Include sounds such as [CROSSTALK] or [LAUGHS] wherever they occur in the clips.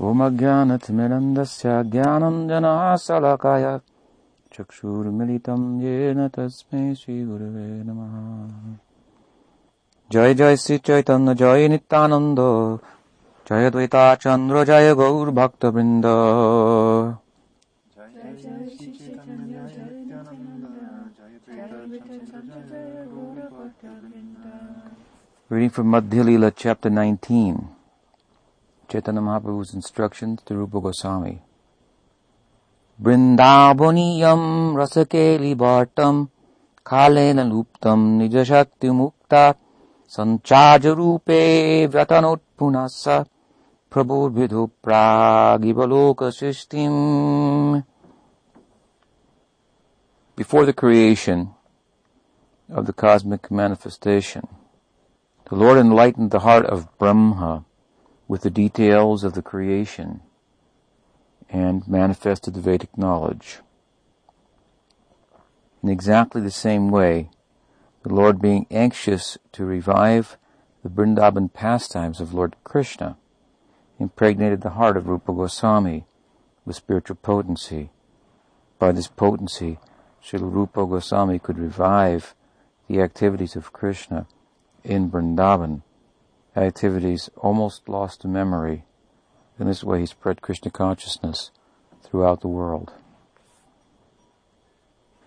ओमज्ञानतिमिरन्दस्य ज्ञानञ्जनाशलाकाय चक्षुर्मिलितं येन तस्मै श्रीगुरवे नमः। जय जय श्री चैतन्य जय नित्यानन्द। जय द्वैता चन्द्र जय गौरभक्तवृन्द। Reading from Madhya Lila, chapter 19. Chaitanya Mahaprabhu's instructions to Rupa Goswami. Brindavaniyam rasakeli bhartam kalena luptam nijashakti mukta sanchaja rupe vyatanot punasa prabhu pragivaloka system. Before the creation of the cosmic manifestation, the Lord enlightened the heart of Brahma with the details of the creation and manifested the Vedic knowledge. In exactly the same way, the Lord being anxious to revive the Vrindavan pastimes of Lord Krishna impregnated the heart of Rupa Goswami with spiritual potency. By this potency, Srila Rupa Goswami could revive the activities of Krishna in Vrindavan, activities almost lost to memory. In this way, he spread Krishna consciousness throughout the world.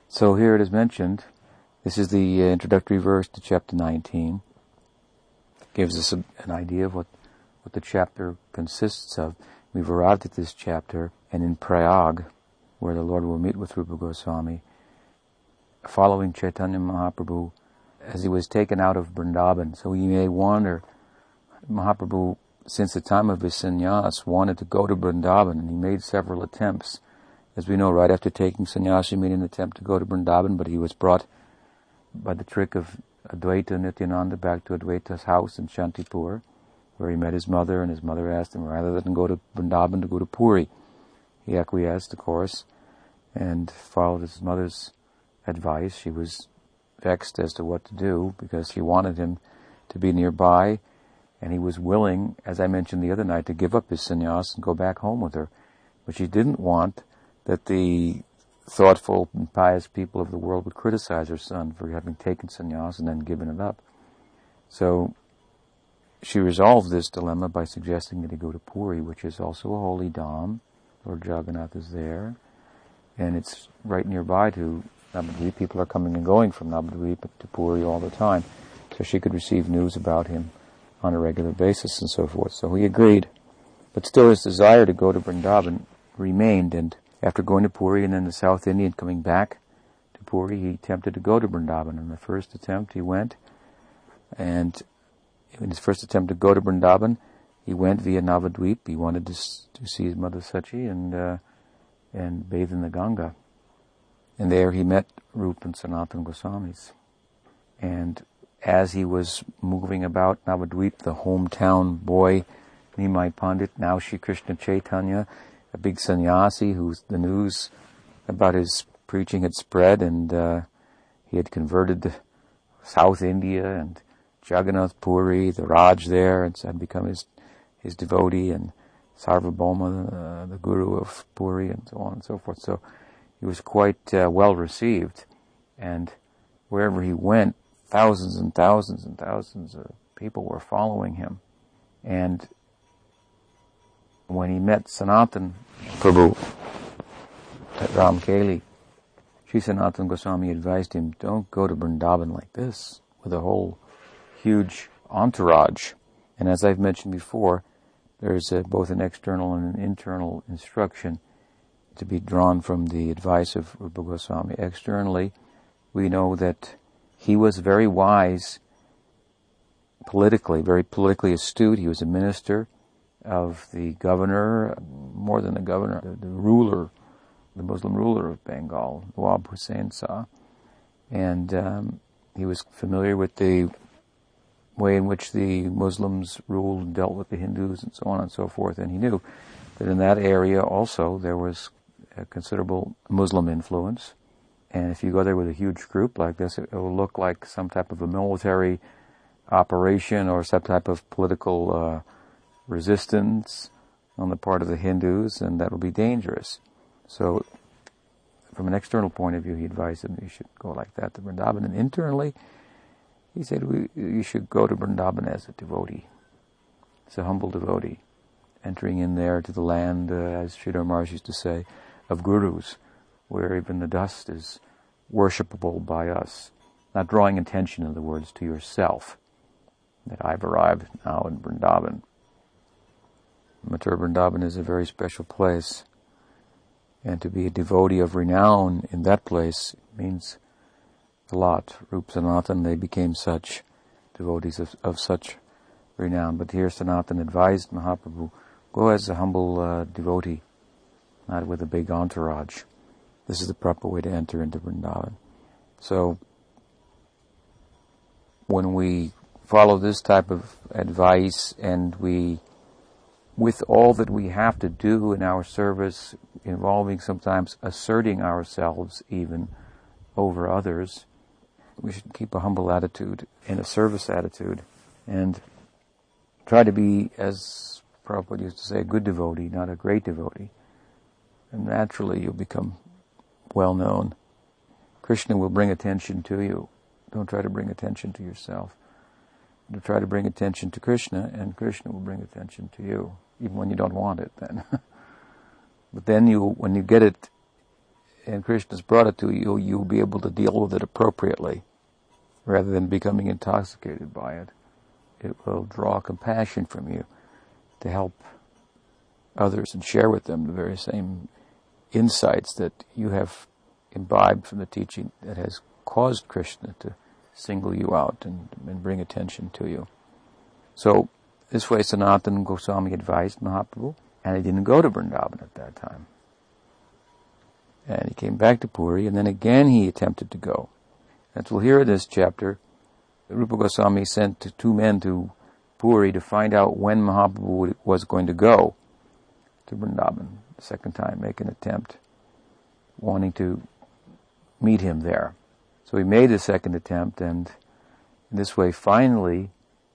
So here it is mentioned. This is the uh, introductory verse to chapter 19. It gives us a, an idea of what, what the chapter consists of. We've arrived at this chapter, and in Prayag, where the Lord will meet with Rupa Goswami, following Chaitanya Mahaprabhu as he was taken out of Vrindavan. So you may wonder, Mahaprabhu, since the time of his sannyas, wanted to go to Vrindavan, and he made several attempts. As we know, right after taking sannyas, he made an attempt to go to Vrindavan, but he was brought by the trick of Advaita Nityananda back to Advaita's house in Shantipur, where he met his mother, and his mother asked him, rather than go to Vrindavan, to go to Puri. He acquiesced, of course, and followed his mother's advice. She was vexed as to what to do because she wanted him to be nearby and he was willing, as I mentioned the other night, to give up his sannyas and go back home with her. But she didn't want that the thoughtful and pious people of the world would criticize her son for having taken sannyas and then given it up. So she resolved this dilemma by suggesting that he go to Puri, which is also a holy dham. Lord Jagannath is there, and it's right nearby to Navadvip. People are coming and going from Navadvip to Puri all the time. So she could receive news about him on a regular basis and so forth. So he agreed. But still his desire to go to Vrindavan remained and after going to Puri and then the South India and coming back to Puri, he attempted to go to Vrindavan. In the first attempt he went and in his first attempt to go to Vrindavan, he went via Navadvip. He wanted to, to see his mother Sachi and, uh, and bathe in the Ganga. And there he met Rupa and Sanatan Goswamis. And as he was moving about Navadvip, the hometown boy, Nimai Pandit, now Shri Krishna Chaitanya, a big sannyasi whose the news about his preaching had spread and uh, he had converted South India and Jagannath Puri, the Raj there, and had become his, his devotee and Sarvabhauma, uh, the guru of Puri and so on and so forth. So he was quite uh, well received, and wherever he went, thousands and thousands and thousands of people were following him. And when he met Sanatan Prabhu at Ramkeli, Sri Sanatan Goswami advised him, don't go to Vrindavan like this, with a whole huge entourage. And as I've mentioned before, there's a, both an external and an internal instruction to be drawn from the advice of Rupa Goswami. Externally, we know that he was very wise politically, very politically astute. He was a minister of the governor, more than the governor, the, the ruler, the Muslim ruler of Bengal, Nawab Hussain Shah. And um, he was familiar with the way in which the Muslims ruled and dealt with the Hindus and so on and so forth. And he knew that in that area also there was a considerable Muslim influence. And if you go there with a huge group like this, it will look like some type of a military operation or some type of political uh, resistance on the part of the Hindus, and that will be dangerous. So, from an external point of view, he advised them you should go like that to Vrindavan. And internally, he said we, you should go to Vrindavan as a devotee, as a humble devotee, entering in there to the land, uh, as Sridhar Maharaj used to say, of gurus, where even the dust is worshipable by us. Not drawing attention, in other words, to yourself, that I've arrived now in Vrindavan. Mathura Vrindavan is a very special place. And to be a devotee of renown in that place means a lot. Rup Sanatan, they became such devotees of, of such renown. But here Sanatan advised Mahaprabhu, go as a humble uh, devotee, not with a big entourage. This is the proper way to enter into Vrindavan. So, when we follow this type of advice and we with all that we have to do in our service, involving sometimes asserting ourselves even over others, we should keep a humble attitude and a service attitude and try to be, as Prabhupada used to say, a good devotee, not a great devotee. And naturally you'll become well known. Krishna will bring attention to you. Don't try to bring attention to yourself try to bring attention to Krishna, and Krishna will bring attention to you, even when you don't want it. Then, [LAUGHS] but then you, when you get it, and Krishna's brought it to you, you'll be able to deal with it appropriately, rather than becoming intoxicated by it. It will draw compassion from you to help others and share with them the very same insights that you have imbibed from the teaching that has caused Krishna to single you out and, and bring attention to you. So this way Sanatana Goswami advised Mahaprabhu, and he didn't go to Vrindavan at that time. And he came back to Puri, and then again he attempted to go. As we'll hear in this chapter, Rupa Goswami sent two men to Puri to find out when Mahaprabhu was going to go to Vrindavan. Second time, make an attempt, wanting to meet him there. So he made a second attempt and in this way finally,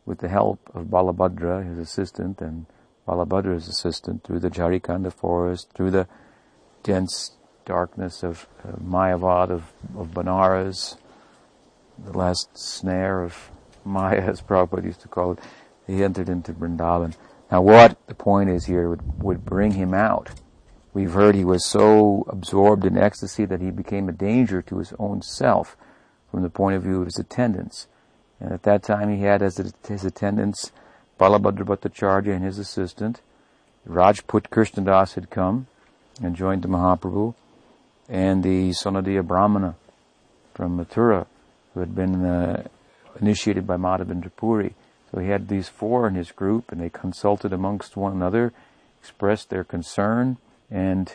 with the help of Balabhadra, his assistant, and Balabhadra's assistant, through the Jharikhanda forest, through the dense darkness of uh, Mayavad of, of Banaras, the last snare of Maya, as Prabhupada used to call it, he entered into Vrindavan. Now what the point is here would, would bring him out We've heard he was so absorbed in ecstasy that he became a danger to his own self from the point of view of his attendants. And at that time he had as his attendants Balabhadra Bhattacharya and his assistant. Rajput Krishnadas had come and joined the Mahaprabhu and the Sanodiya Brahmana from Mathura who had been uh, initiated by Madhavendra Puri. So he had these four in his group and they consulted amongst one another, expressed their concern, and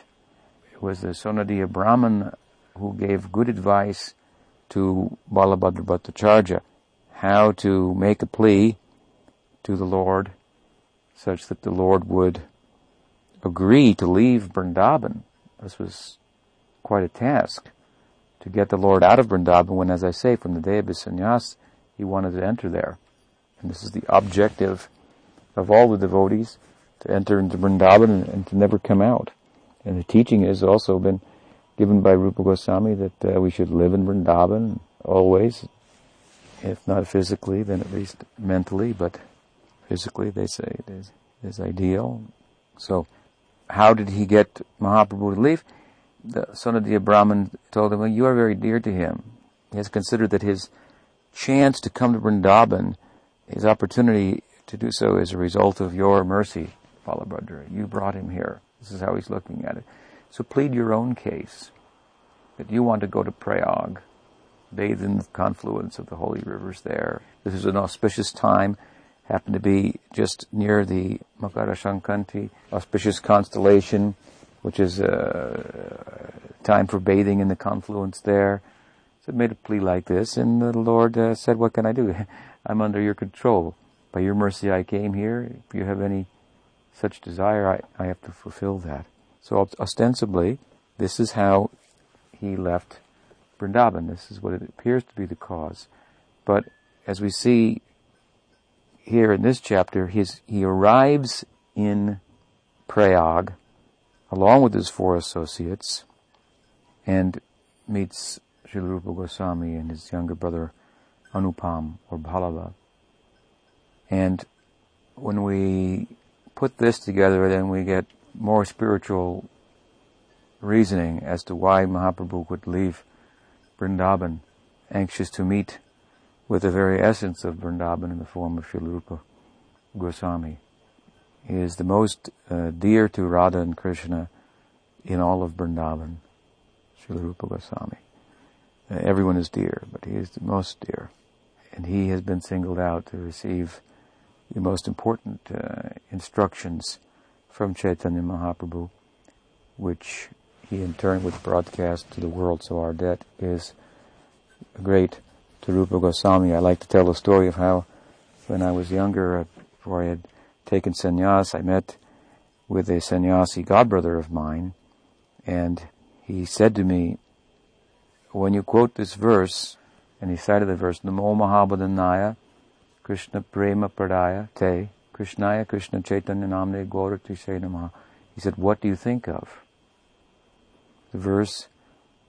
it was the Sanodiya Brahman who gave good advice to Balabhadra Bhattacharya how to make a plea to the Lord such that the Lord would agree to leave Vrindavan. This was quite a task to get the Lord out of Vrindavan when, as I say, from the day of his sannyas, he wanted to enter there. And this is the objective of all the devotees, to enter into Vrindavan and, and to never come out. And the teaching has also been given by Rupa Goswami that uh, we should live in Vrindavan always, if not physically, then at least mentally, but physically they say it is, is ideal. So, how did he get Mahaprabhu to leave? The son of the Brahman told him, well, you are very dear to him. He has considered that his chance to come to Vrindavan, his opportunity to do so is a result of your mercy, Balabhadra. You brought him here. This is how he's looking at it. So plead your own case that you want to go to Prayag, bathe in the confluence of the holy rivers there. This is an auspicious time, happened to be just near the Makara Sankranti, auspicious constellation, which is a time for bathing in the confluence there. So made a plea like this, and the Lord uh, said, what can I do? [LAUGHS] I'm under your control. By your mercy I came here. If you have any such desire, I, I have to fulfill that. So ostensibly, this is how he left Vrindavan. This is what it appears to be the cause. But as we see here in this chapter, his, he arrives in Prayag, along with his four associates, and meets Srila Rupa Goswami and his younger brother Anupam or Vallabha. And when we put this together, then we get more spiritual reasoning as to why Mahaprabhu would leave Vrindavan, anxious to meet with the very essence of Vrindavan in the form of Srila Goswami. He is the most uh, dear to Radha and Krishna in all of Vrindavan, Srila Goswami. Uh, everyone is dear, but he is the most dear. And he has been singled out to receive the most important uh, instructions from Chaitanya Mahaprabhu, which he in turn would broadcast to the world. So our debt is great to Rupa Goswami. I like to tell the story of how when I was younger, uh, before I had taken sannyas, I met with a sannyasi godbrother of mine, and he said to me, when you quote this verse, and he cited the verse, Namo Mahavadanyaya, Krishna Prema Pradaya Te, Krishnaya Krishna Chaitanya Namne Gaurati Namaha. He said, what do you think of? The verse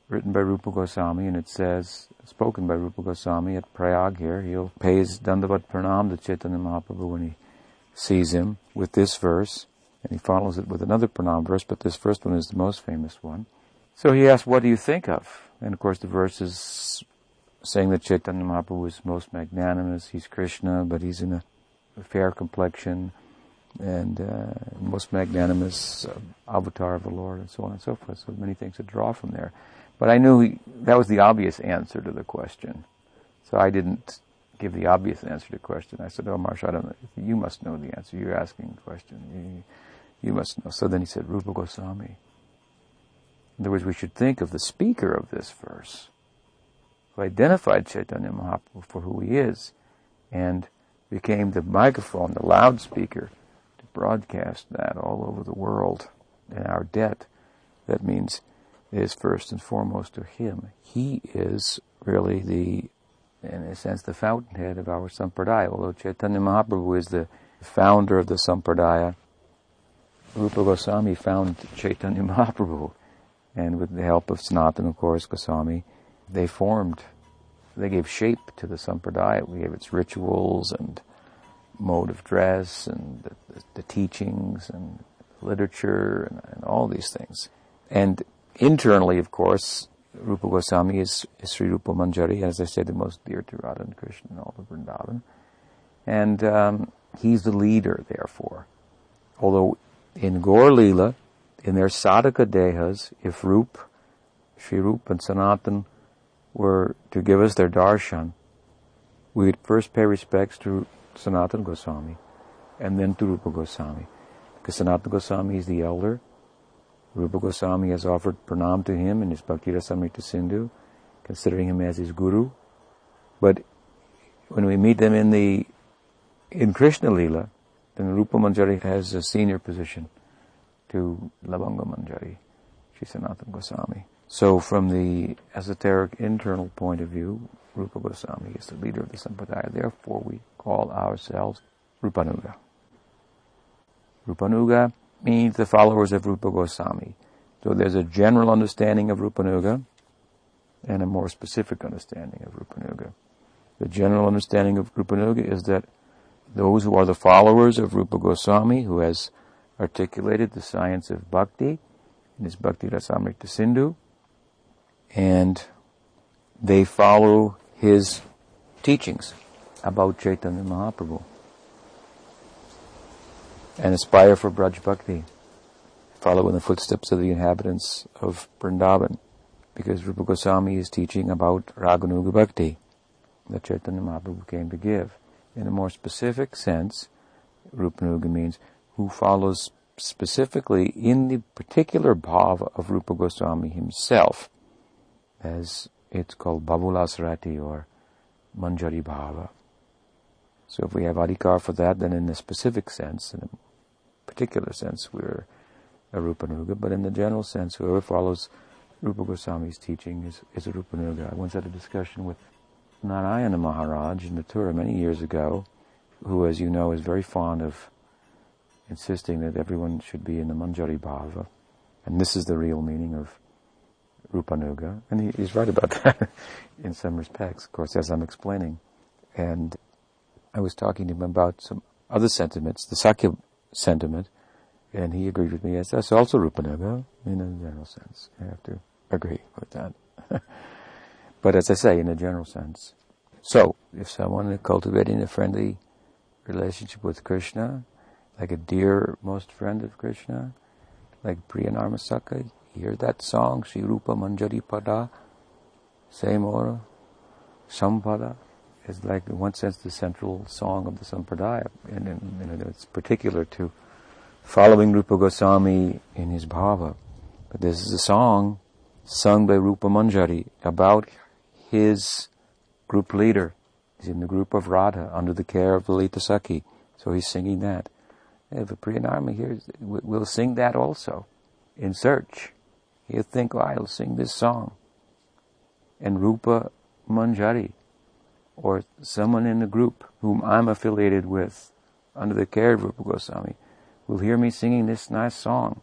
written by Rupa Goswami, and it says, spoken by Rupa Goswami at Prayag here, he'll pay his Dandavat Pranam to Chaitanya Mahaprabhu when he sees him with this verse, and he follows it with another Pranam verse, but this first one is the most famous one. So he asks, what do you think of? And of course the verse is saying that Chaitanya Mahaprabhu is most magnanimous, he's Krishna, but he's in a, a fair complexion, and uh, most magnanimous uh, avatar of the Lord, and so on and so forth. So many things to draw from there. But I knew he, that was the obvious answer to the question. So I didn't give the obvious answer to the question. I said, oh, Marsha, I don't know. You must know the answer. You're asking the question. You, you must know. So then he said, Rupa Goswami. In other words, we should think of the speaker of this verse who identified Chaitanya Mahaprabhu for who he is and became the microphone, the loudspeaker to broadcast that all over the world in our debt. That means is first and foremost to him. He is really the, in a sense, the fountainhead of our sampradaya. Although Chaitanya Mahaprabhu is the founder of the sampradaya, Rupa Goswami found Chaitanya Mahaprabhu. And with the help of Sanatana, of course, Goswami, they formed, they gave shape to the sampradaya. We gave its rituals and mode of dress and the, the, the teachings and literature and, and, all these things. And internally, of course, Rupa Goswami is, is Sri Rupa Manjari, as I said, the most dear to Radha and Krishna in all of Vrindavan. And um, he's the leader, therefore. Although in Gaur Leela, in their sadhaka dehas, if Rup, Sri Rup and Sanatan were to give us their darshan, we would first pay respects to Sanatana Goswami and then to Rupa Goswami. Because Sanatana Goswami is the elder. Rupa Goswami has offered pranam to him in his Bhakti Rasamrita Sindhu, considering him as his guru. But when we meet them in the in Krishna Lila, then Rupa Manjari has a senior position to Labanga Manjari, Sri Sanatana Goswami. So from the esoteric internal point of view, Rupa Goswami is the leader of the Sampradaya. Therefore, we call ourselves Rupanuga. Rupanuga means the followers of Rupa Goswami. So there's a general understanding of Rupanuga and a more specific understanding of Rupanuga. The general understanding of Rupanuga is that those who are the followers of Rupa Goswami, who has articulated the science of bhakti in his Bhakti Rasamrita Sindhu, and they follow his teachings about Chaitanya Mahaprabhu and aspire for Braj Bhakti, follow in the footsteps of the inhabitants of Vrindavan, because Rupa Goswami is teaching about Raganuga Bhakti that Chaitanya Mahaprabhu came to give. In a more specific sense, Rupanuga means who follows specifically in the particular bhava of Rupa Goswami himself as it's called Babulasrati or Manjari Bhava. So if we have adhikar for that, then in a specific sense, in a particular sense, we're a Rupanuga, but in the general sense, whoever follows Rupa Goswami's teaching is, is a Rupanuga. I once had a discussion with Narayana Maharaj in Mathura many years ago, who, as you know, is very fond of insisting that everyone should be in the Manjari Bhava. And this is the real meaning of Rupanuga. And he, he's right about [LAUGHS] that in some respects, of course, as I'm explaining. And I was talking to him about some other sentiments, the Sakhya sentiment, and he agreed with me as that's also Rupanuga in a general sense. I have to agree with that. [LAUGHS] but as I say, in a general sense. So, if someone is cultivating a friendly relationship with Krishna, like a dear most friend of Krishna, like Priyanarmasakha, hear that song, Sri Rupa Manjari Pada, same or Sampada, It's like in one sense the central song of the Sampradaya, and, and, and it's particular to following Rupa Goswami in his bhava. But this is a song sung by Rupa Manjari about his group leader. He's in the group of Radha under the care of Lalita Sakhi. So he's singing that. If a Priyanarma here we'll sing that also in search. He'll think, oh, I'll sing this song. And Rupa Manjari, or someone in the group whom I'm affiliated with under the care of Rupa Goswami, will hear me singing this nice song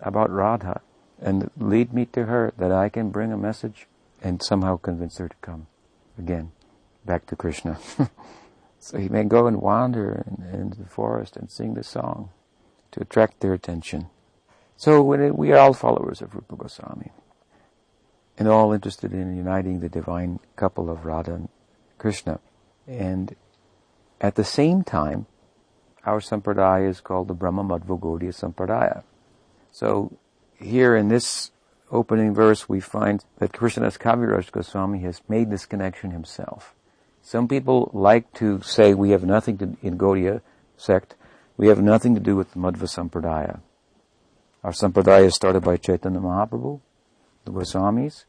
about Radha and lead me to her that I can bring a message and somehow convince her to come again back to Krishna. [LAUGHS] so he may go and wander in, in, the forest and sing the song to attract their attention. So we are all followers of Rupa Goswami and all interested in uniting the divine couple of Radha and Krishna. And at the same time, our sampradaya is called the Brahma Madhva Gaudiya Sampradaya. So here in this opening verse we find that Krishnadas Kaviraj Goswami has made this connection himself. Some people like to say we have nothing to, in Gaudiya sect, we have nothing to do with the Madhva Sampradaya. Our Sampradaya is started by Chaitanya Mahaprabhu, the Goswamis,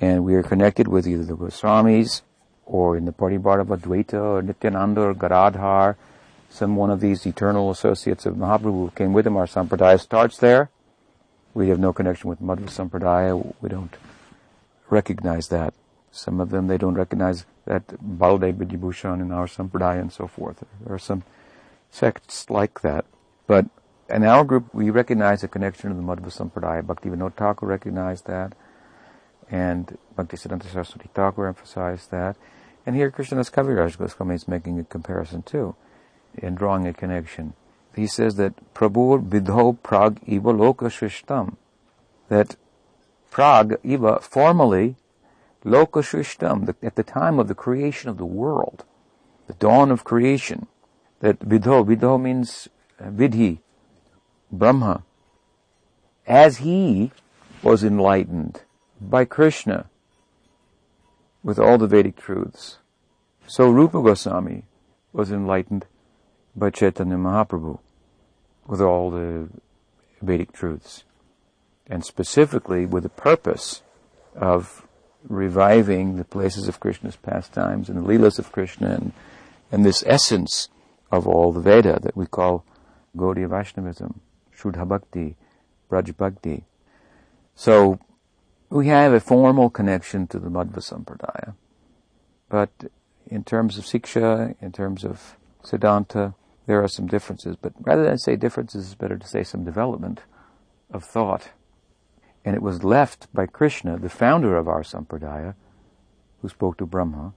and we are connected with either the Goswamis or in the Paribhara of Advaita or Nityananda or Gadadhar, some one of these eternal associates of Mahaprabhu who came with him. Our Sampradaya starts there. We have no connection with Madhva Sampradaya. We don't recognize that. Some of them, they don't recognize that Baladev Vidyabhushan in our Sampradaya and so forth. There are some sects like that. But in our group, we recognize the connection of the Madhva Sampradaya. Bhakti Vinod Thakur recognized that. And Bhaktisiddhanta Saraswati Thakur emphasized that. And here Krishnadas Kaviraj Goswami is making a comparison too, and drawing a connection he says that Prabhur Vidho Prag Iva Loka Shrishtam. That Prag Iva, formerly, Loka Shrishtam, at the time of the creation of the world, the dawn of creation, that Vidho, Vidho means Vidhi, Brahma, as he was enlightened by Krishna with all the Vedic truths, so Rupa Goswami was enlightened by Chaitanya Mahaprabhu with all the Vedic truths, and specifically with the purpose of reviving the places of Krishna's pastimes and the Leelas of Krishna and, and this essence of all the Veda that we call Gaudiya Vaishnavism, Shuddha Bhakti, Bhakti. So we have a formal connection to the Madhva Sampradaya, but in terms of Siksha, in terms of Siddhanta, there are some differences, but rather than say differences, it's better to say some development of thought. And it was left by Krishna, the founder of our sampradaya, who spoke to Brahma.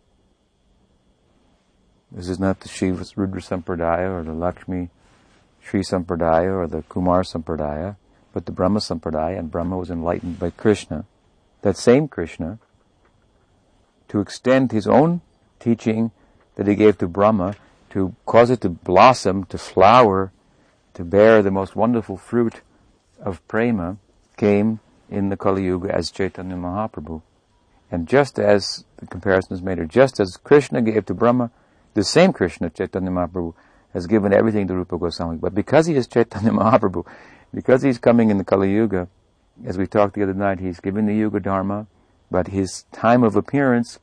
This is not the Shiva Rudra Sampradaya or the Lakshmi Sri Sampradaya or the Kumar Sampradaya, but the Brahma Sampradaya, and Brahma was enlightened by Krishna. That same Krishna, to extend his own teaching that he gave to Brahma to cause it to blossom, to flower, to bear the most wonderful fruit of prema came in the Kali Yuga as Chaitanya Mahaprabhu. And just as the comparison is made here, just as Krishna gave to Brahma, the same Krishna, Chaitanya Mahaprabhu, has given everything to Rupa Goswami. But because he is Chaitanya [LAUGHS] Mahaprabhu, because he's coming in the Kali Yuga, as we talked the other night, he's given the Yuga Dharma, but his time of appearance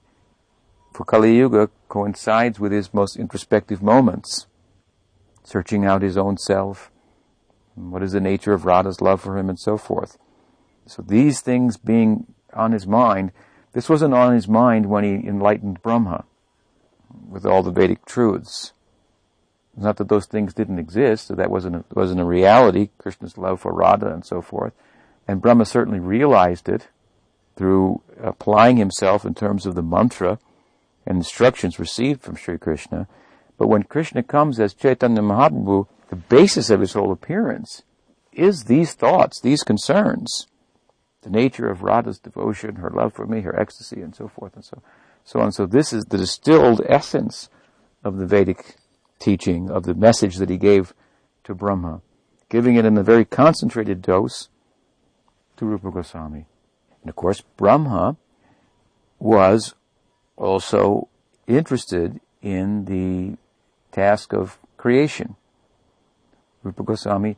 for Kali Yuga coincides with his most introspective moments, searching out his own self, what is the nature of Radha's love for him, and so forth. So these things being on his mind, this wasn't on his mind when he enlightened Brahma with all the Vedic truths. It's not that those things didn't exist, that that wasn't a, wasn't a reality, Krishna's love for Radha and so forth. And Brahma certainly realized it through applying himself in terms of the mantra and instructions received from Sri Krishna. But when Krishna comes as Chaitanya Mahaprabhu, the basis of his whole appearance is these thoughts, these concerns. The nature of Radha's devotion, her love for me, her ecstasy, and so forth and so, so on. So this is the distilled essence of the Vedic teaching, of the message that he gave to Brahma, giving it in a very concentrated dose to Rupa Goswami. And of course, Brahma was also interested in the task of creation. Rupa Goswami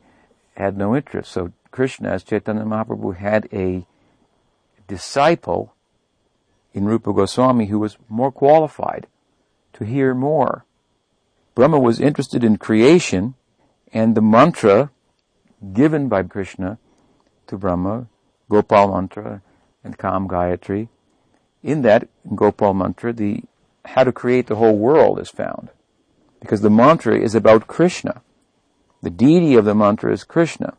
had no interest. So Krishna, as Chaitanya Mahaprabhu, had a disciple in Rupa Goswami who was more qualified to hear more. Brahma was interested in creation and the mantra given by Krishna to Brahma, Gopal mantra and Kam Gayatri. In that Gopal mantra, the how to create the whole world is found. Because the mantra is about Krishna. The deity of the mantra is Krishna.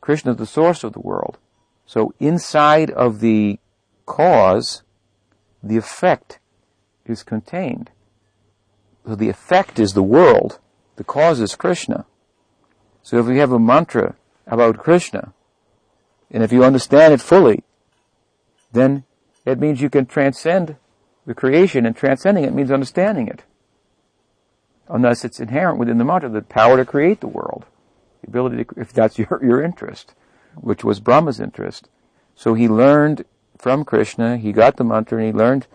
Krishna is the source of the world. So inside of the cause, the effect is contained. So the effect is the world. The cause is Krishna. So if we have a mantra about Krishna, and if you understand it fully, then it means you can transcend the creation, and transcending it means understanding it unless it's inherent within the mantra, the power to create the world. The ability to, if that's [LAUGHS] your, your interest, which was Brahma's interest. So he learned from Krishna, he got the mantra and he learned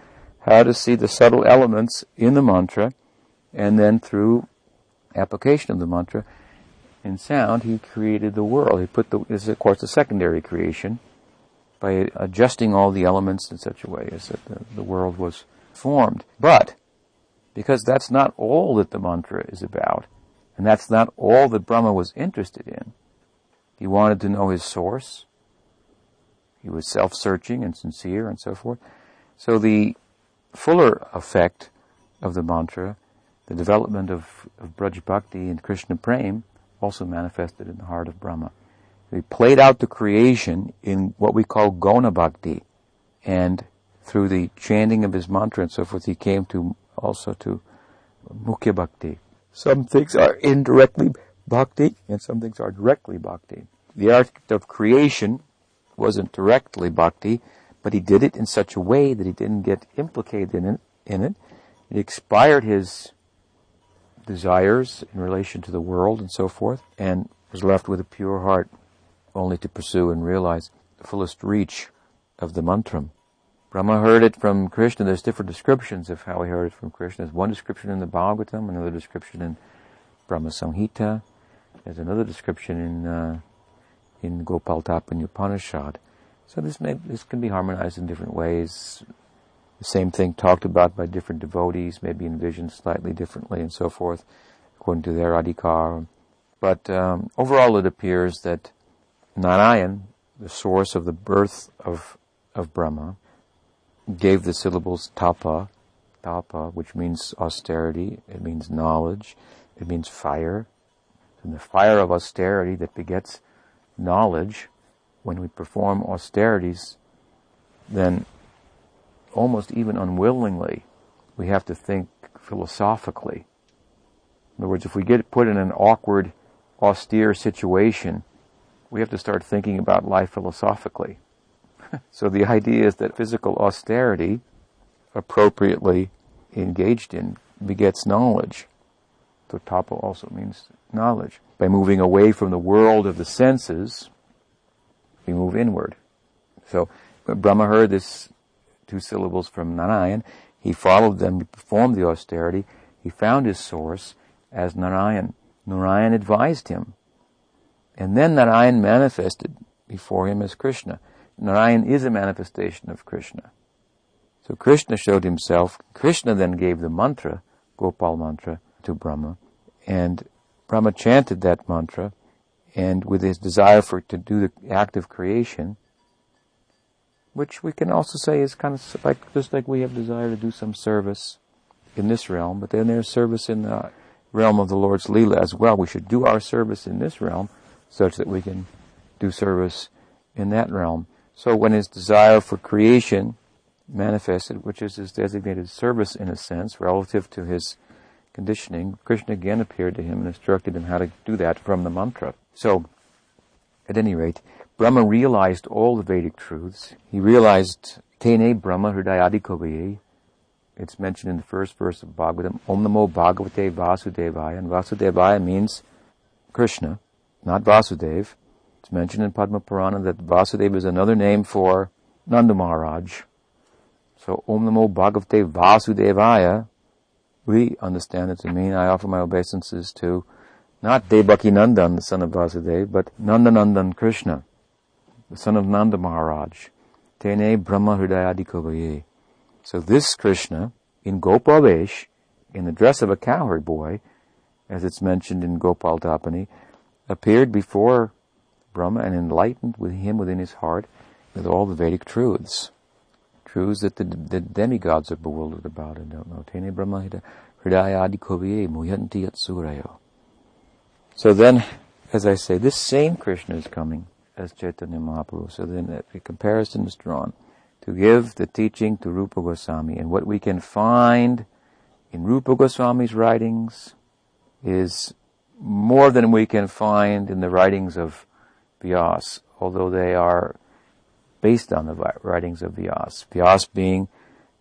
how to see the subtle elements in the mantra, and then through application of the mantra in sound, he created the world. He put the, this is of course the secondary creation, by adjusting all the elements in such a way as that the, the world was formed. But because that's not all that the mantra is about. And that's not all that Brahma was interested in. He wanted to know his source. He was self-searching and sincere and so forth. So the fuller effect of the mantra, the development of, of Braj Bhakti and Krishna Prem, also manifested in the heart of Brahma. He played out the creation in what we call Gauna Bhakti. And through the chanting of his mantra and so forth, he came to also to Mukhya Bhakti. Some things are indirectly Bhakti and some things are directly Bhakti. The act of creation wasn't directly Bhakti, but he did it in such a way that he didn't get implicated in it. In it. It expired his desires in relation to the world and so forth, and was left with a pure heart only to pursue and realize the fullest reach of the mantram. Brahma heard it from Krishna. There's different descriptions of how he heard it from Krishna. There's one description in the Bhagavatam, another description in Brahma Samhita. There's another description in uh, in Gopal Tapani Upanishad. So this may this can be harmonized in different ways. The same thing talked about by different devotees, maybe envisioned slightly differently, and so forth, according to their adhikar. But um, overall, it appears that Narayan, the source of the birth of of Brahma, gave the syllables tapa, tapa, which means austerity, it means knowledge, it means fire. And the fire of austerity that begets knowledge, when we perform austerities, then almost even unwillingly, we have to think philosophically. In other words, if we get put in an awkward, austere situation, we have to start thinking about life philosophically [LAUGHS] so the idea is that physical austerity, appropriately engaged in, begets knowledge. So also means knowledge. By moving away from the world of the senses, we move inward. So Brahma heard this two syllables from Narayan. He followed them, he performed the austerity. He found his source as Narayan. Narayan advised him. And then Narayan manifested before him as Krishna. Narayan is a manifestation of Krishna. So Krishna showed himself. Krishna then gave the mantra, Gopal mantra, to Brahma. And Brahma chanted that mantra and with his desire for to do the act of creation, which we can also say is kind of like, just like we have desire to do some service in this realm, but then there's service in the realm of the Lord's Leela as well. We should do our service in this realm such that we can do service in that realm. So when his desire for creation manifested, which is his designated service in a sense, relative to his conditioning, Krishna again appeared to him and instructed him how to do that from the mantra. So, at any rate, Brahma realized all the Vedic truths. He realized Tene Brahma Hridayadi Kavaye. It's mentioned in the first verse of Bhagavatam, Om Namo Bhagavate Vasudevaya. And Vasudevaya means Krishna, not Vasudev. It's mentioned in Padma Purana that Vasudeva is another name for Nanda Maharaj. So Om Namo Bhagavate Vasudevaya, we understand it to mean I offer my obeisances to not Devaki Nandan, the son of Vasudeva, but Nandanandan Krishna, the son of Nanda Maharaj. Tene Brahma Hridayadi So this Krishna, in Gopal Vesh, in the dress of a cowherd boy, as it's mentioned in Gopal Tapani, appeared before Brahma and enlightened with him within his heart with all the Vedic truths. Truths that the, the demigods are bewildered about and don't know. Tene Brahma Hridayadi Muhyanti Yatsurayo. So then, as I say, this same Krishna is coming as Chaitanya Mahaprabhu. So then a comparison is drawn to give the teaching to Rupa Goswami. And what we can find in Rupa Goswami's writings is more than we can find in the writings of Vyas, although they are based on the writings of Vyas. Vyas being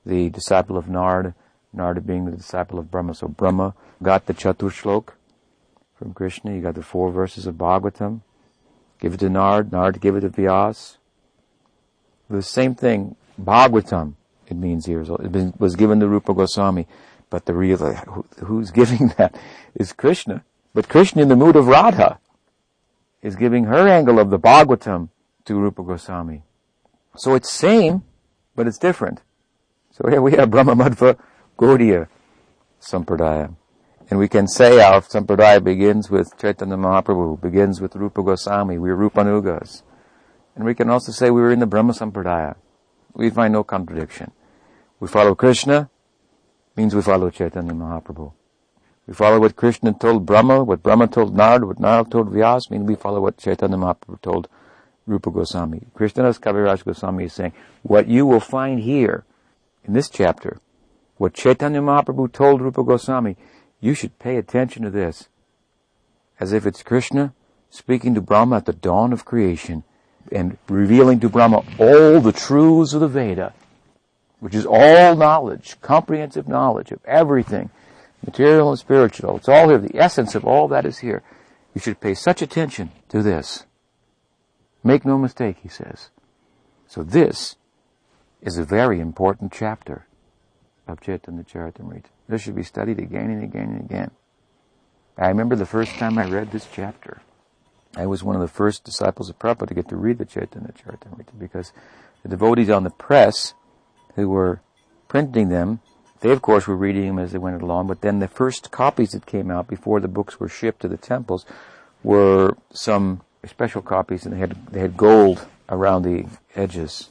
the disciple of Nard, Nard being the disciple of Brahma. So Brahma got the Chatur Shlok from Krishna. You got the four verses of Bhagavatam. Give it to Nard, Nard give it to Vyas. The same thing, Bhagavatam, it means here, it was given to Rupa Goswami. But the real, who's [LAUGHS] giving that is Krishna. But Krishna in the mood of Radha is giving her angle of the Bhagavatam to Rupa Goswami. So it's same, but it's different. So here we have Brahma Madhva Gaudiya Sampradaya. And we can say our Sampradaya begins with Chaitanya Mahaprabhu, begins with Rupa Goswami, we're Rupanugas. And we can also say we were in the Brahma Sampradaya. We find no contradiction. We follow Krishna, means we follow Chaitanya Mahaprabhu. We follow what Krishna told Brahma, what Brahma told Nard, what Nard told Vyas, mean we follow what Chaitanya Mahaprabhu told Rupa Goswami. Krishnadas Kaviraj Goswami is saying, what you will find here, in this chapter, what Chaitanya Mahaprabhu told Rupa Goswami, you should pay attention to this. As if it's Krishna speaking to Brahma at the dawn of creation and revealing to Brahma all the truths of the Veda, which is all knowledge, comprehensive knowledge of everything material and spiritual. It's all here. The essence of all that is here. You should pay such attention to this. Make no mistake, he says. So this is a very important chapter of Chaitanya Charitamrita. This should be studied again and again and again. I remember the first time I read this chapter. I was one of the first disciples of Prabhupada to get to read the Chaitanya Charitamrita because the devotees on the press who were printing them they, of course, were reading them as they went along, but then the first copies that came out before the books were shipped to the temples were some special copies, and they had they had gold around the edges,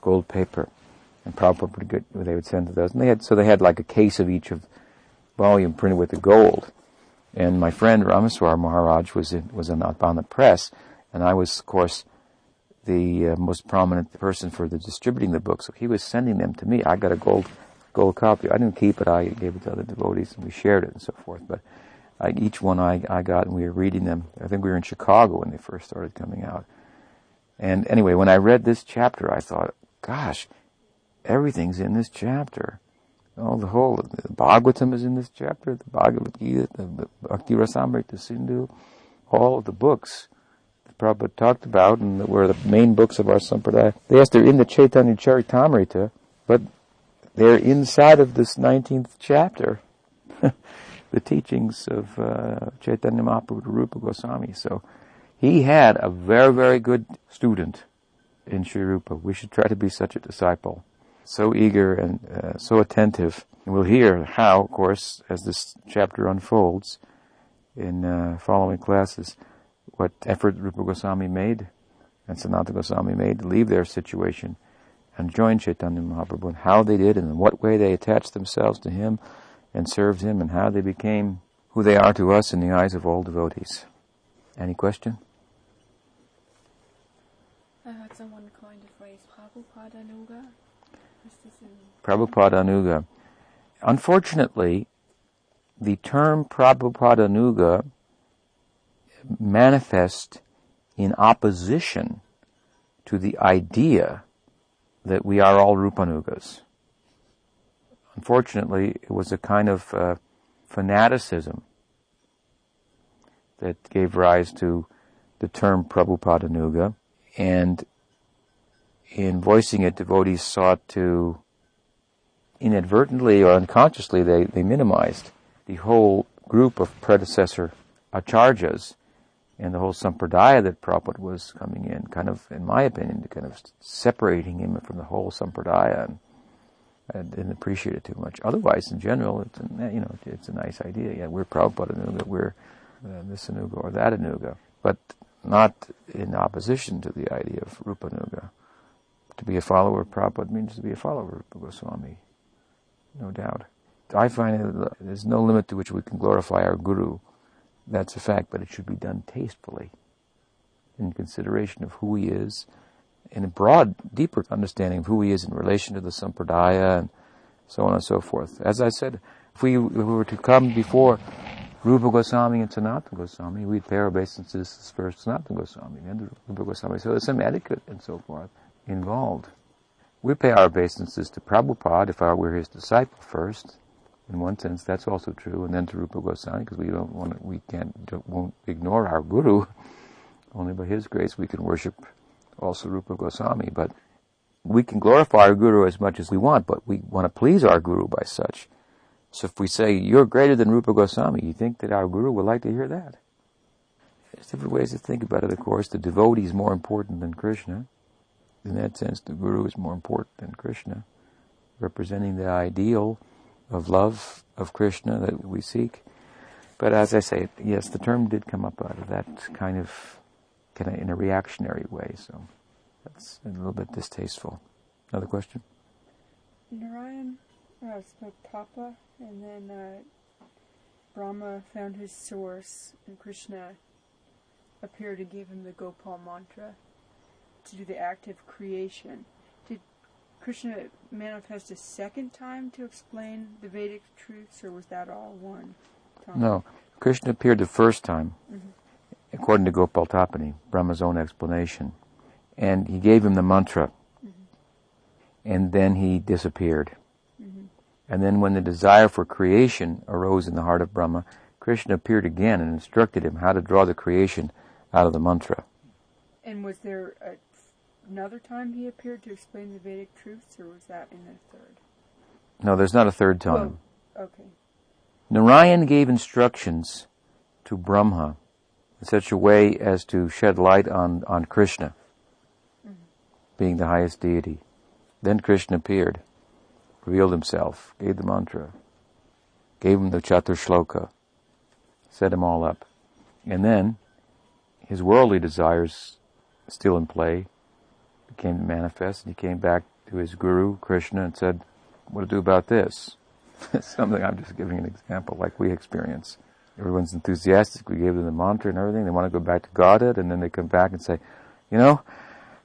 gold paper, and Prabhupada good, they would send to those. And they had so they had like a case of each of volume printed with the gold. And my friend Rameshvar Maharaj was in, was on, on the press, and I was, of course, the uh, most prominent person for the distributing the books. So he was sending them to me. I got a gold gold copy. I didn't keep it. I gave it to other devotees, and we shared it and so forth. But I, each one I, I got, and we were reading them. I think we were in Chicago when they first started coming out. And anyway, when I read this chapter, I thought, gosh, everything's in this chapter. All the whole, the Bhagavatam is in this chapter, the Bhagavad Gita, the, the Bhakti Rasamrita Sindhu, all of the books that Prabhupada talked about and that were the main books of our Sampradaya. Yes, they're in the Chaitanya Charitamrita, but they're inside of this 19th chapter, [LAUGHS] the teachings of uh, Chaitanya Mahaprabhu Rupa Goswami. So he had a very, very good student in Sri Rupa. We should try to be such a disciple. So eager and uh, so attentive. And we'll hear how, of course, as this chapter unfolds in uh, following classes, what effort Rupa Goswami made and Sanatana Goswami made to leave their situation and joined Chaitanya Mahaprabhu and how they did and in what way they attached themselves to him and served him and how they became who they are to us in the eyes of all devotees. Any question? I heard someone coin the phrase Prabhupada Nuga. Prabhupada Nuga. Unfortunately, the term Prabhupada Nuga manifests in opposition to the idea that we are all Rupanugas. Unfortunately, it was a kind of uh, fanaticism that gave rise to the term Prabhupada Nuga, and in voicing it, devotees sought to inadvertently or unconsciously, they, they minimized the whole group of predecessor acharyas and the whole sampradaya that Prabhupada was coming in, kind of, in my opinion, kind of separating him from the whole sampradaya, and I didn't appreciate it too much. Otherwise, in general, it's a, you know it's a nice idea. Yeah, we're Prabhupada Anuga, we're uh, this Anuga or that Anuga, but not in opposition to the idea of Rupanuga. To be a follower of Prabhupada means to be a follower of Goswami, no doubt. I find that there's no limit to which we can glorify our Guru that's a fact, but it should be done tastefully, in consideration of who he is, in a broad, deeper understanding of who he is in relation to the Sampradaya, and so on and so forth. As I said, if we, if we were to come before Rupa Goswami and Sanatana Goswami, we'd pay our obeisances first to Sanatana Goswami, then to Rupa Goswami. So there's some etiquette and so forth involved. We pay our obeisances to Prabhupada if I were his disciple first, in one sense, that's also true. And then to Rupa Goswami, because we don't want to, we can't, won't ignore our Guru. [LAUGHS] Only by His grace we can worship also Rupa Goswami. But we can glorify our Guru as much as we want, but we want to please our Guru by such. So if we say, you're greater than Rupa Goswami, you think that our Guru would like to hear that? There's different ways to think about it, of course. The devotee is more important than Krishna. In that sense, the Guru is more important than Krishna, representing the ideal of love of Krishna that we seek. But as I say, yes, the term did come up out of that kind of, kind of in a reactionary way. So that's a little bit distasteful. Another question? Narayan uh, spoke Papa, and then uh, Brahma found his source, and Krishna appeared and gave him the Gopal mantra to do the act of creation. Did Krishna manifest a second time to explain the Vedic truths, or was that all one time? No. Krishna appeared the first time, mm-hmm. according to Gopal Tapani, Brahma's own explanation. And he gave him the mantra. Mm-hmm. And then he disappeared. Mm-hmm. And then when the desire for creation arose in the heart of Brahma, Krishna appeared again and instructed him how to draw the creation out of the mantra. And was there a another time he appeared to explain the Vedic truths, or was that in the third? No, there's not a third time. Well, okay. Narayan gave instructions to Brahma in such a way as to shed light on, on Krishna, mm-hmm. being the highest deity. Then Krishna appeared, revealed himself, gave the mantra, gave him the Chatur Shloka, set him all up. And then his worldly desires still in play, became manifest, and he came back to his guru, Krishna, and said, what to do about this? [LAUGHS] Something I'm just giving an example, like we experience. Everyone's enthusiastic. We gave them the mantra and everything. They want to go back to Godhead, and then they come back and say, you know,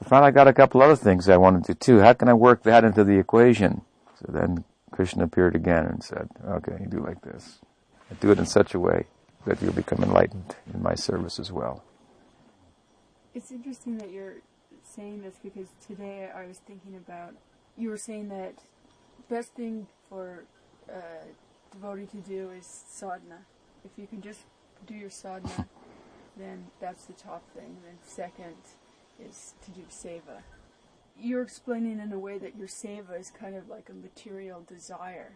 I found I got a couple other things I wanted to do too. How can I work that into the equation? So then Krishna appeared again and said, okay, you do like this. I do it in such a way that you'll become enlightened in my service as well. It's interesting that you're saying this because today I was thinking about you were saying that best thing for a uh, devotee to do is sadhana. If you can just do your sadhana, then that's the top thing. And then second is to do seva. You're explaining in a way that your seva is kind of like a material desire.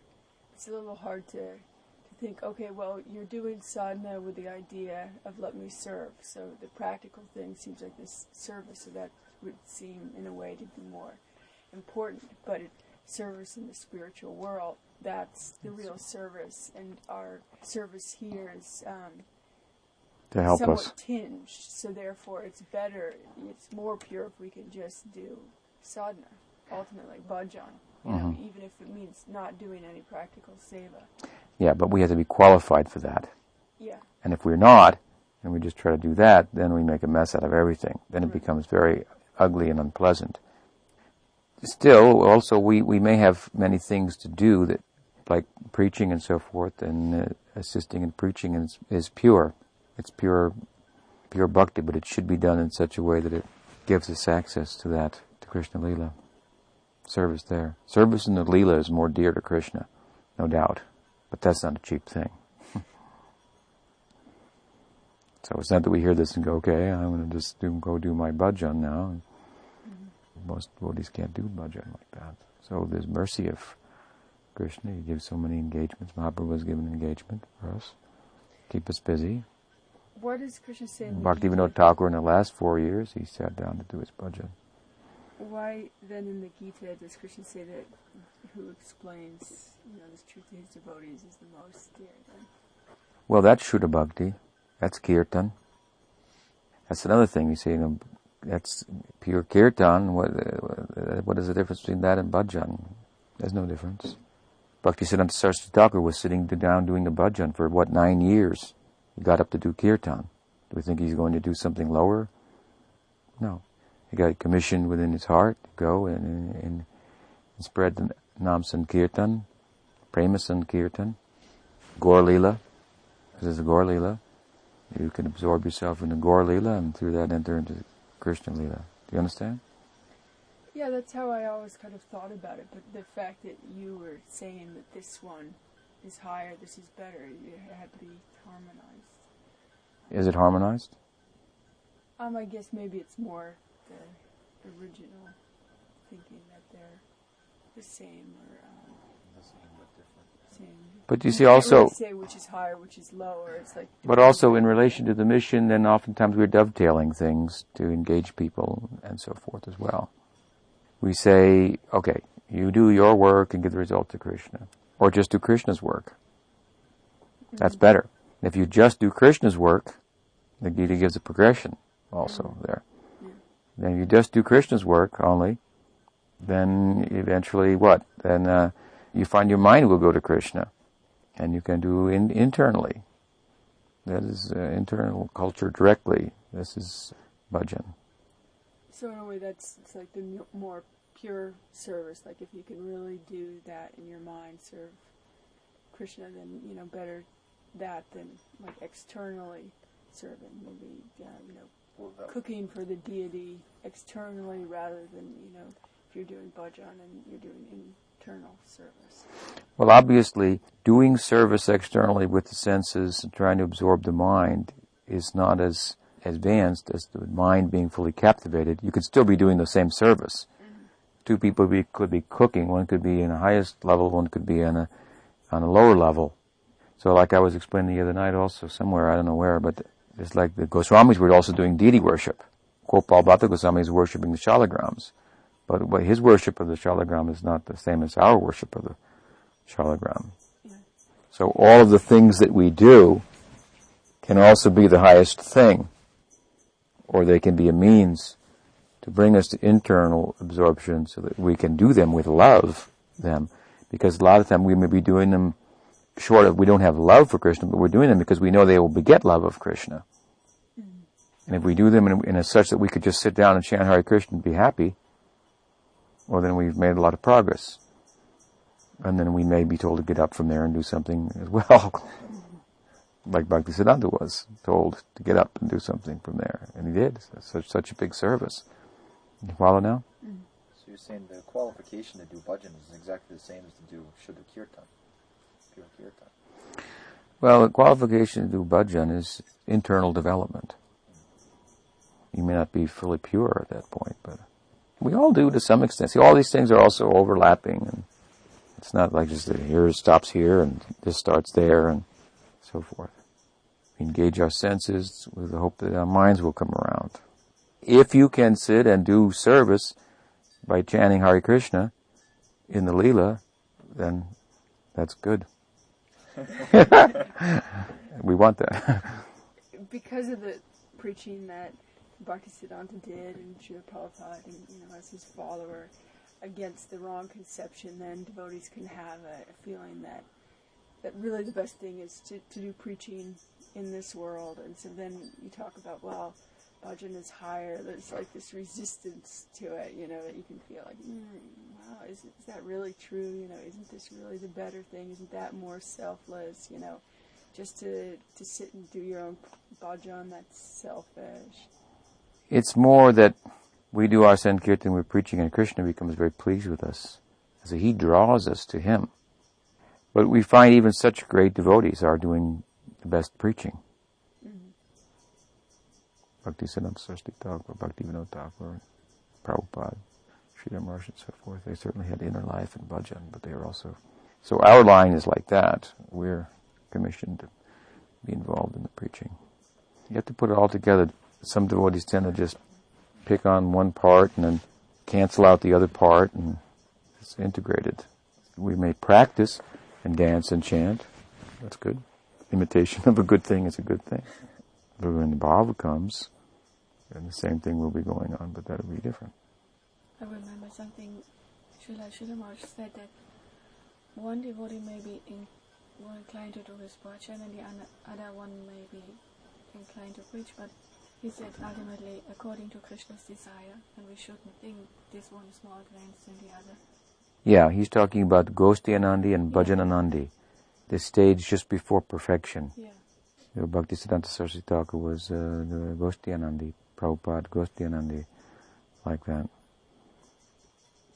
It's a little hard to to think, okay, well, you're doing sadhana with the idea of let me serve. So the practical thing seems like this service, so that would seem in a way to be more important, but it, service in the spiritual world, that's the real service, and our service here is um, to help somewhat us. tinged, so therefore it's better, it's more pure if we can just do sadhana, ultimately, bhajan, you know, Mhm. even if it means not doing any practical seva. Yeah, but we have to be qualified for that. Yeah. And if we're not, and we just try to do that, then we make a mess out of everything. Then it Right. becomes very ugly and unpleasant. Still, also, we, we may have many things to do that, like preaching and so forth, and uh, assisting in preaching is, is pure. It's pure, pure bhakti, but it should be done in such a way that it gives us access to that, to Krishna Lila. Service there. Service in the Lila is more dear to Krishna, no doubt. But that's not a cheap thing. [LAUGHS] So it's not that we hear this and go, okay, I'm going to just do, go do my bhajan now. Most devotees can't do bhajan like that. So there's mercy of Krishna. He gives so many engagements. Mahaprabhu has given an engagement for us. Keep us busy. What does Krishna say in the Bhaktivinoda? Thakur in the last four years, he sat down to do his bhajan. Why then in the Gita does Krishna say that who explains, you know, this truth to his devotees is the most dear then? Well, that's Shuddha Bhakti. That's Kirtan. That's another thing. You see, you know, that's pure Kirtan. What, what is the difference between that and bhajan? There's no difference. Bhakti Siddhanta Saraswati Thakur was sitting down doing the bhajan for what, nine years? He got up to do Kirtan. Do we think he's going to do something lower? No. He got commissioned within his heart to go and, and, and spread the Nam Sankirtan, Prema Sankirtan, Gaur Lila. This is the Gaur Lila. You can absorb yourself in the Gaur Lila and through that enter into Krishna Lila. Do you understand? Yeah, that's how I always kind of thought about it. But the fact that you were saying that this one is higher, this is better, it had to be harmonized. Is it harmonized? Um, I guess maybe it's more the original thinking that they're the same or um. But you see also, say which is higher, which is lower. It's like but also in relation to the mission, then oftentimes we're dovetailing things to engage people and so forth as well. We say, okay, you do your work and give the result to Krishna. Or just do Krishna's work. That's better. If you just do Krishna's work, the Gita gives a progression also there. Then if you just do Krishna's work only, then eventually what? Then uh, you find your mind will go to Krishna, and you can do in, internally. That is uh, internal culture directly. This is bhajan. So in a way, that's it's like the more pure service. Like if you can really do that in your mind, serve Krishna, then you know better that than like externally serving. Maybe uh, you know cooking for the deity externally rather than you know if you're doing bhajan and you're doing internal service. Well, obviously, doing service externally with the senses and trying to absorb the mind is not as advanced as the mind being fully captivated. You could still be doing the same service. Mm-hmm. Two people be, could be cooking. One could be in the highest level. One could be on a on a lower level. So, like I was explaining the other night, also somewhere I don't know where, but it's like the Goswamis were also doing deity worship. Gopal Bhatta Goswami is worshiping the Shalagrams, but his worship of the Shalagram is not the same as our worship of the Shalagram. So all of the things that we do can also be the highest thing, or they can be a means to bring us to internal absorption so that we can do them with love, them. Because a lot of time we may be doing them short of, we don't have love for Krishna, but we're doing them because we know they will beget love of Krishna. Mm. And if we do them in, in a such that we could just sit down and chant Hare Krishna and be happy, well then we've made a lot of progress. And then we may be told to get up from there and do something as well. [LAUGHS] like Bhaktisiddhanta was told to get up and do something from there. And he did. It's such, such a big service. You follow now? Mm-hmm. So you're saying the qualification to do bhajan is exactly the same as to do Shuddha Kirtan, pure Kirtan. Well, the qualification to do bhajan is internal development. You may not be fully pure at that point, but we all do to some extent. See, all these things are also overlapping, and it's not like just that here stops here and this starts there and so forth. We engage our senses with the hope that our minds will come around. If you can sit and do service by chanting Hare Krishna in the Leela, then that's good. [LAUGHS] [LAUGHS] we want that. because of the preaching that Bhaktisiddhanta did and Srila Prabhupada and you know as his follower against the wrong conception, then devotees can have a, a feeling that that really the best thing is to, to do preaching in this world. And so then you talk about, well, bhajan is higher. There's like this resistance to it, you know, that you can feel like, mm, wow, is, is that really true? You know, isn't this really the better thing? Isn't that more selfless? You know, just to, to sit and do your own bhajan, that's selfish. It's more that we do our Sankirtan, we're preaching, and Krishna becomes very pleased with us. So he draws us to him. But we find even such great devotees are doing the best preaching. Mm-hmm. Bhakti Siddhanta Saraswati Thakur, Bhakti Vinod Thakur, Prabhupada, Sridhar Maharaj and so forth. They certainly had inner life and bhajan, but they were also... So our line is like that. We're commissioned to be involved in the preaching. You have to put it all together. Some devotees tend to just pick on one part and then cancel out the other part and it's integrated. We may practice and dance and chant. That's good. Imitation [LAUGHS] of a good thing is a good thing. But when the bhava comes, then the same thing will be going on, but that'll be different. I remember something Srila Sridhar said that one devotee may be in, more inclined to do his bhajan and the other one may be inclined to preach, but he said ultimately according to Krishna's desire, and we shouldn't think this one is more advanced than the other. Yeah, he's talking about Gosti Anandi and Bhajan Anandi, the stage just before perfection. Yeah. You know, Bhakti Siddhanta Saraswati Thakur was uh, the Gosti Anandi, Prabhupada Gosti Anandi, like that.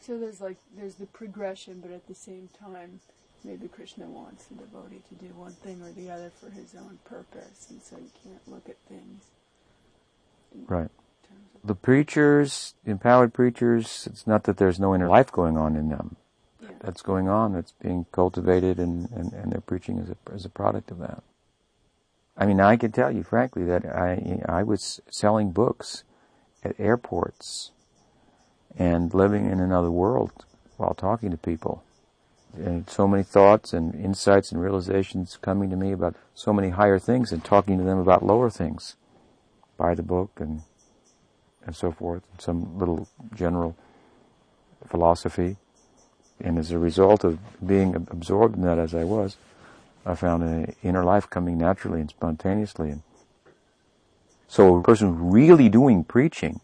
So there's like there's the progression, but at the same time, maybe Krishna wants the devotee to do one thing or the other for his own purpose, and so you can't look at things. Right the preachers, empowered preachers, it's not that there's no inner life going on in them. Yeah. That's going on. That's being cultivated, and, and, and they're preaching as a as a product of that. I mean, I can tell you frankly that I I was selling books at airports and living in another world while talking to people. And so many thoughts and insights and realizations coming to me about so many higher things and talking to them about lower things by the book and and so forth, some little general philosophy. And as a result of being absorbed in that as I was, I found an inner life coming naturally and spontaneously. And so a person really doing preaching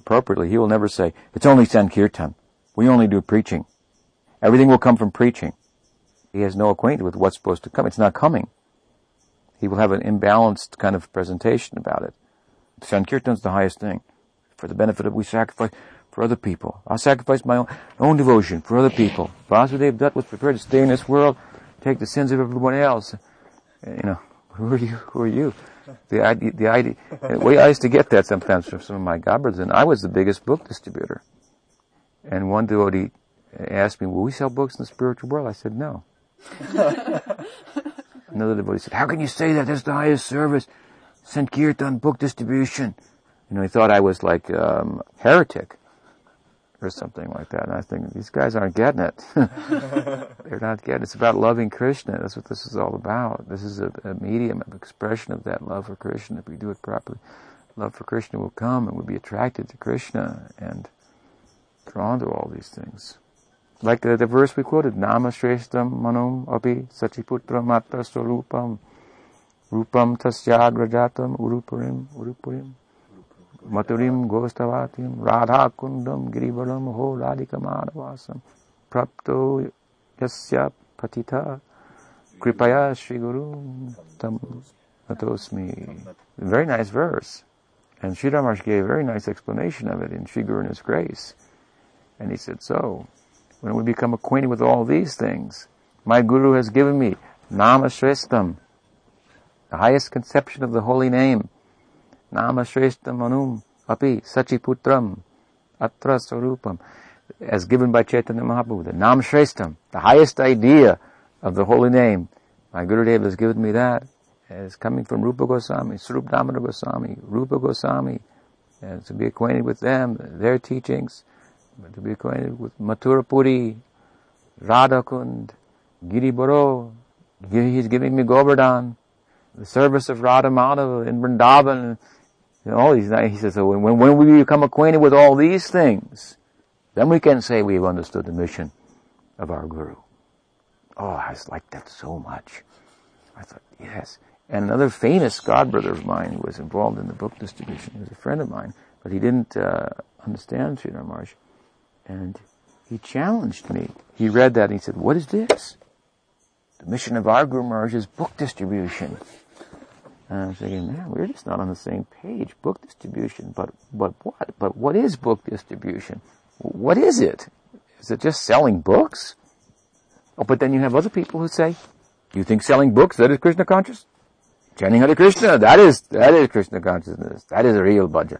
appropriately, he will never say, it's only Sankirtan. We only do preaching. Everything will come from preaching. He has no acquaintance with what's supposed to come. It's not coming. He will have an imbalanced kind of presentation about it. Sankirtan's the highest thing. For the benefit of, we sacrifice for other people. I'll sacrifice my own, own devotion for other people. Vasudev Dutt was prepared to stay in this world, take the sins of everyone else. You know, who are you? Who are you? The idea, the idea, way I used to get that sometimes from some of my gobbers, and I was the biggest book distributor. And one devotee asked me, will we sell books in the spiritual world? I said, no. [LAUGHS] Another devotee said, how can you say that? That's the highest service. Sankirtan book distribution. You know, he thought I was like um, heretic or something like that. And I think these guys aren't getting it. [LAUGHS] They're not getting it. It's about loving Krishna. That's what this is all about. This is a, a, medium of expression of that love for Krishna. If we do it properly, love for Krishna will come and we'll be attracted to Krishna and drawn to all these things. Like the, the verse we quoted, Nama Shreshtam Manum Api Sachiputram Matra Swarupam Rupam tasyagrajatam urupurim urupurim mathurim gostavatim radha kundam girivaram ho radhika radhikamadhavasam prapto yasya patita kripaya Sri Guru tam natosmi. Very nice verse. And Sri Maharaj gave a very nice explanation of it in Sri Guru and His Grace. And he said, so, when we become acquainted with all these things, my Guru has given me Namasrestam, the highest conception of the holy name. Nama Manum Api Sachiputram Atra Swarupam as given by Chaitanya Mahaprabhu, the Nam Shreshtam, the highest idea of the holy name. My Guru Gurudev has given me that as coming from Rupa Goswami, Swarup Damodar Goswami, Rupa Goswami, and to be acquainted with them, their teachings, to be acquainted with Mathura Puri, Radhakund, Giri Baro, he's giving me Govardhan, the service of Radha Madhava in Vrindavan, and all these. He says, so when, when we become acquainted with all these things, then we can say we've understood the mission of our Guru. Oh, I just like that so much. I thought, yes, And another famous godbrother of mine who was involved in the book distribution, he was a friend of mine, but he didn't uh, understand Sridhar Maharaj. And he challenged me. He read that and he said, what is this? The mission of our Guru is book distribution. And I'm thinking, man, we're just not on the same page. Book distribution, but, but what? But what is book distribution? What is it? Is it just selling books? Oh, but then you have other people who say, you think selling books, that is Krishna conscious? Chanting Hare Krishna, that is, that is Krishna consciousness. That is a real bhajan.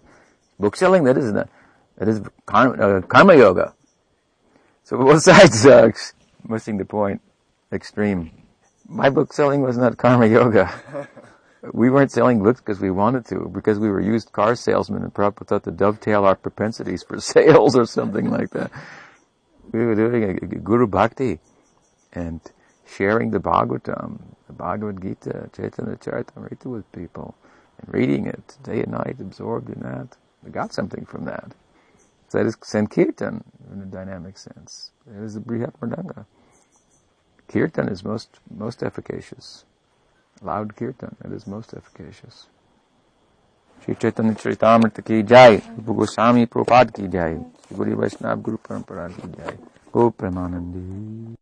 Book selling, that is, that is karma, uh, karma yoga. So [LAUGHS] both sides, uh, [LAUGHS] missing the point, extreme. My book selling was not karma yoga. [LAUGHS] we weren't selling books because we wanted to, because we were used car salesmen and Prabhupada thought to dovetail our propensities for sales or something like that. We were doing a, a Guru Bhakti and sharing the Bhagavatam, the Bhagavad Gita, Chaitanya Charitamrita with people, and reading it day and night, absorbed in that. We got something from that. That is Sankirtan in a dynamic sense. It is the Brihat Mridanga. Kirtan is most, most efficacious. Loud Kirtan, it is most efficacious. Shri Chaitanya Charitamrita ki jai, Guru Goswami Prabhupada ki jai, Guru Vaishnava Guru Parampara ki jai, Gaura Premanande.